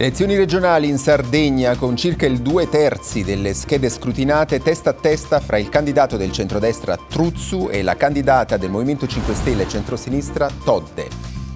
Elezioni regionali in Sardegna con circa il due terzi delle schede scrutinate testa a testa fra il candidato del centrodestra Truzzu e la candidata del Movimento 5 Stelle centrosinistra Todde.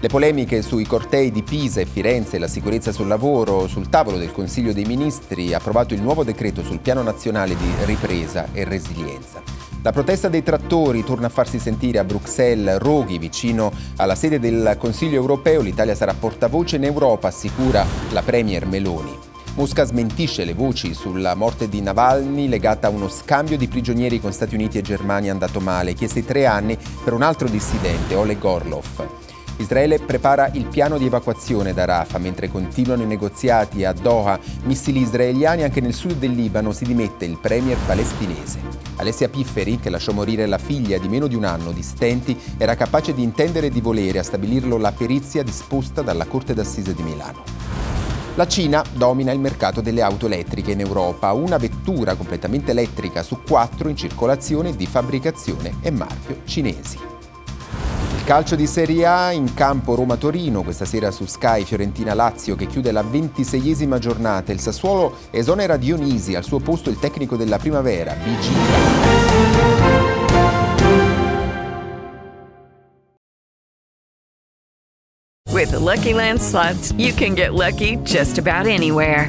Le polemiche sui cortei di Pisa e Firenze e la sicurezza sul lavoro, sul tavolo del Consiglio dei Ministri, approvato il nuovo decreto sul piano nazionale di ripresa e resilienza. La protesta dei trattori torna a farsi sentire a Bruxelles, Roghi, vicino alla sede del Consiglio europeo. L'Italia sarà portavoce in Europa, assicura la Premier Meloni. Mosca smentisce le voci sulla morte di Navalny legata a uno scambio di prigionieri con Stati Uniti e Germania andato male, chiesti tre anni per un altro dissidente, Oleg Orlov. Israele prepara il piano di evacuazione da Rafah mentre continuano i negoziati a Doha. Missili israeliani anche nel sud del Libano si dimette il premier palestinese. Alessia Pifferi, che lasciò morire la figlia di meno di un anno di stenti, era capace di intendere e di volere, a stabilirlo la perizia disposta dalla Corte d'Assise di Milano. La Cina domina il mercato delle auto elettriche in Europa, una vettura completamente elettrica su quattro in circolazione di fabbricazione e marchio cinesi. Calcio di Serie A in campo Roma-Torino, questa sera su Sky Fiorentina-Lazio che chiude la ventiseiesima giornata. Il Sassuolo esonera Dionisi, al suo posto il tecnico della primavera, BG. With the Lucky Land slots, you can get lucky just about anywhere.